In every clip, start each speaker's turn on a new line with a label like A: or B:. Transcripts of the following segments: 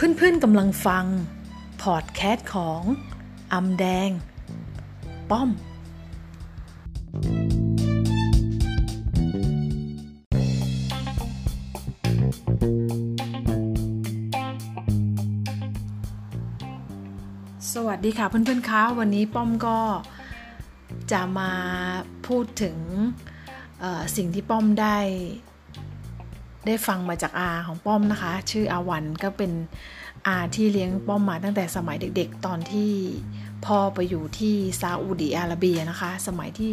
A: เพื่อนๆกำลังฟัง พอดแคสต์ของอำแดง ป้อม สวัสดีค่ะเพื่อนๆคะวันนี้ป้อมก็จะมาพูดถึงสิ่งที่ป้อมได้ ได้ฟังมาจากอาของป้อมนะคะ ชื่ออาวันก็เป็นอาที่เลี้ยงป้อมมาตั้งแต่สมัยเด็กๆ ตอนที่พ่อไปอยู่ที่ซาอุดีอาระเบียนะคะ สมัยที่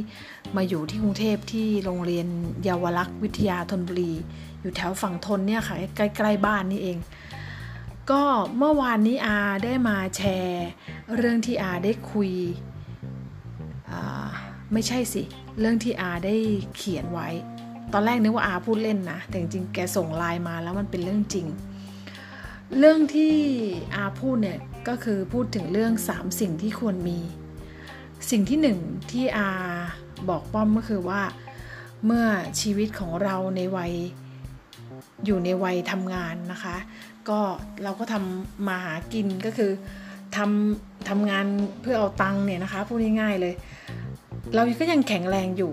A: มาอยู่ที่กรุงเทพที่โรงเรียนเยาวรักษ์วิทยาธนบุรี อยู่แถวฝั่งทนเนี่ยค่ะใกล้ๆบ้านนี่เอง ก็เมื่อวานนี้อาได้มาแชร์ เรื่องที่อาได้คุยไม่ใช่สิ เรื่องที่อาได้เขียนไว้ ตอนแรกนึกว่าอาพูดเล่นนะ แต่จริงๆแกส่งไลน์มาแล้วมันเป็นเรื่องจริง เรื่องที่อาพูดเนี่ยก็คือพูดถึงเรื่อง 3 สิ่งที่ควรมี สิ่งที่หนึ่งที่อาบอกป้อมก็คือว่า เมื่อชีวิตของเราในวัยอยู่ในวัยทำงานนะคะ ก็เราก็ทำมาหากินก็คือทำทำงานเพื่อเอาตังค์เนี่ยนะคะพูดง่ายๆเลย เราก็ยังแข็งแรงอยู่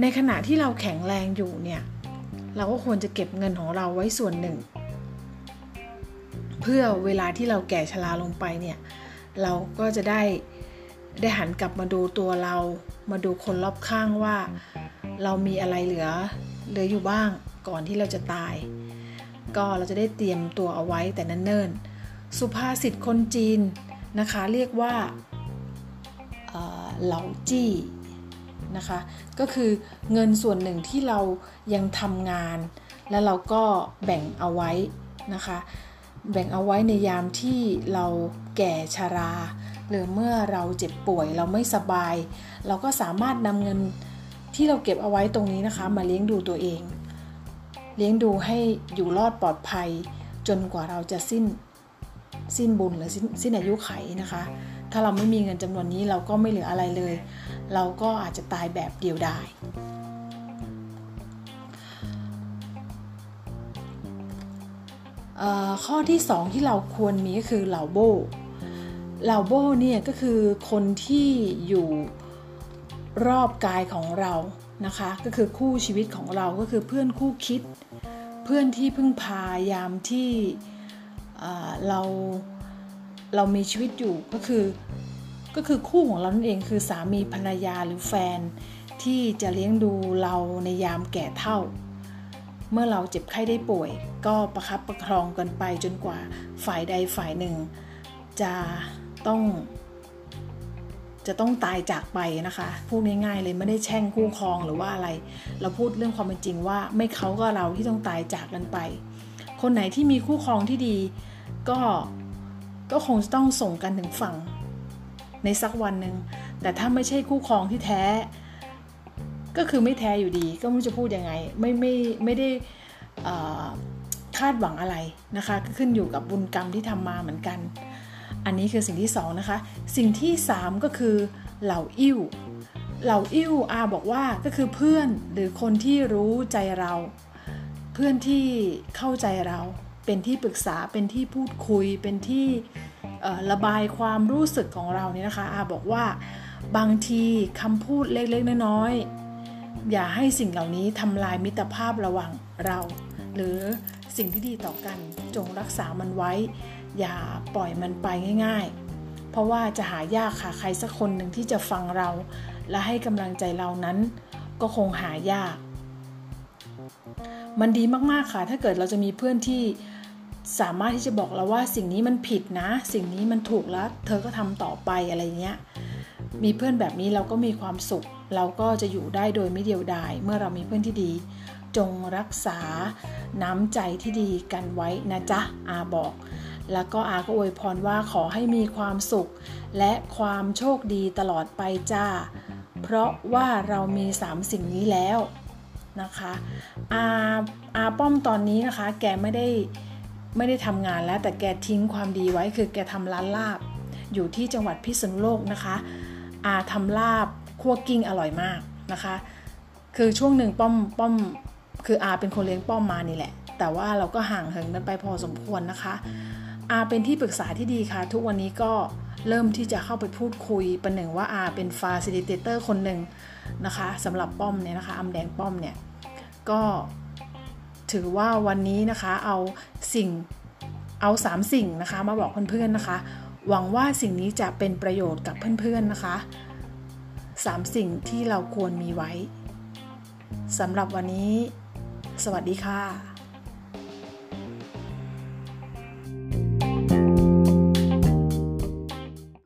A: ในขณะที่เราแข็งแรงอยู่เนี่ย เราก็ควรจะเก็บเงินของเราไว้ส่วนหนึ่ง เพื่อเวลาที่เราแก่ชราลงไปเนี่ย เราก็จะได้ได้หันกลับมาดูตัวเรา มาดูคนรอบข้างว่า เรามีอะไรเหลือเหลืออยู่บ้างก่อนที่เราจะตาย ก็เราจะได้เตรียมตัวเอาไว้แต่นั้นเนิ่นสุภาษิตคนจีนนะคะเรียกว่าเหลาจี้ นะคะ ก็คือเงินส่วนหนึ่งที่เรายังทำงาน แล้วเราก็แบ่งเอาไว้นะคะ แบ่งเอาไว้ในยามที่เราแก่ชารา หรือเมื่อเราเจ็บป่วยเราไม่สบาย เราก็สามารถนำเงินที่เราเก็บเอาไว้ตรงนี้นะคะ มาเลี้ยงดูตัวเอง เลี้ยงดูให้อยู่รอดปลอดภัย จนกว่าเราจะสิ้นสิ้นบุญหรือสิ้นสิ้นอายุไขนะคะ ถ้าเราไม่มีเงินจำนวนนี้เราก็ไม่เหลืออะไรเลย เราก็อาจจะตายแบบเดียวดายข้อที่ 2 ที่เราควรมีก็คือเหล่าโบเหล่าโบเนี่ยก็คือคนที่อยู่รอบกายของเรานะคะ ก็คือคู่ชีวิตของเราก็คือเพื่อนคู่คิด เพื่อนที่พึ่งพายามที่เรา เรามีชีวิตอยู่ก็คือ ก็คือคู่ของเรานั่นเองคือสามีภรรยาหรือแฟน ที่จะเลี้ยงดูเราในยามแก่เท่า เมื่อเราเจ็บไข้ได้ป่วย ก็ประคับประครองกันไปจนกว่าฝ่ายใดฝ่ายหนึ่ง จะต้อง จะต้องตายจากไปนะคะพูดง่ายๆเลยไม่ได้แช่งคู่ครองหรือว่าอะไร เราพูดเรื่องความเป็นจริงว่าไม่เขาก็เราที่ต้องตายจากกันไป คนไหนที่มีคู่ครองที่ดีก็ ก็คงจะต้องส่งกันถึงฝั่ง ในสักวันหนึ่ง แต่ถ้าไม่ใช่คู่ครองที่แท้ ก็คือไม่แท้อยู่ดี ก็ไม่รู้จะพูดยังไง ไม่ไม่ไม่ได้คาดหวังอะไรนะคะ ก็ขึ้นอยู่กับบุญกรรมที่ทำมาเหมือนกัน อันนี้คือสิ่งที่2นะคะ สิ่งที่3ก็คือเหล่าอิ่วเหล่าอิ่วอาบอกว่าก็คือเพื่อนหรือคนที่รู้ใจเรา เพื่อนที่เข้าใจเรา เป็นที่ปรึกษาเป็นที่พูดคุย เป็นที่ระบายความรู้สึกของเราเนี่ยนะคะอาบอกว่าบางทีคำพูดเล็กๆน้อยๆอย่าให้สิ่งเหล่านี้ทำลายมิตรภาพระหว่างเรา หรือสิ่งที่ดีต่อกันจงรักษามันไว้ อย่าปล่อยมันไปง่าย ๆ เพราะว่าจะหายากค่ะใครสักคนหนึ่งที่จะฟังเรา และให้กำลังใจเรานั้น ก็คงหายาก มันดีมากๆค่ะ ถ้าเกิดเราจะมีเพื่อนที่สามารถที่จะบอกเราว่าสิ่งนี้มันผิดนะ สิ่งนี้มันถูกแล้ว เธอก็ทำต่อไปอะไรเงี้ยมีเพื่อนแบบนี้เราก็มีความสุข เราก็จะอยู่ได้โดยไม่เดียวดายเมื่อเรามีเพื่อนที่ดี จงรักษาน้ำใจที่ดีกันไว้นะจ๊ะอาบอก แล้วก็อาก็อวยพรว่าขอให้มีความสุข และความโชคดีตลอดไปจ้า เพราะว่าเรามีสามสิ่งนี้แล้ว นะคะอาอาป้อมตอนนี้นะคะ แกไม่ได้ไม่ได้ทำงานแล้ว แต่แกทิ้งความดีไว้คือแกทำร้านลาบ อยู่ที่จังหวัดพิษณุโลกนะคะอาทำลาบคั่วกลิ้งอร่อยมากนะคะ คือช่วงหนึ่งป้อมป้อมคืออาเป็นคนเลี้ยงป้อมมานี่แหละ แต่ว่าเราก็ห่างเหินกันไปพอสมควรนะคะอาเป็นที่ปรึกษาที่ดีค่ะ ทุกวันนี้ก็ เริ่มที่จะเข้าไปพูดคุยประหนึ่งว่าอาเป็น facilitator คนหนึ่งนะคะสำหรับป้อมเนี่ยนะคะอำแดงป้อมเนี่ยก็ถือว่าวันนี้นะคะเอาสิ่งเอาสามสิ่งนะคะมาบอกเพื่อนๆนะคะ หวังว่าสิ่งนี้จะเป็นประโยชน์กับเพื่อนๆนะคะสามสิ่งที่เราควรมีไว้สำหรับวันนี้ สวัสดีค่ะ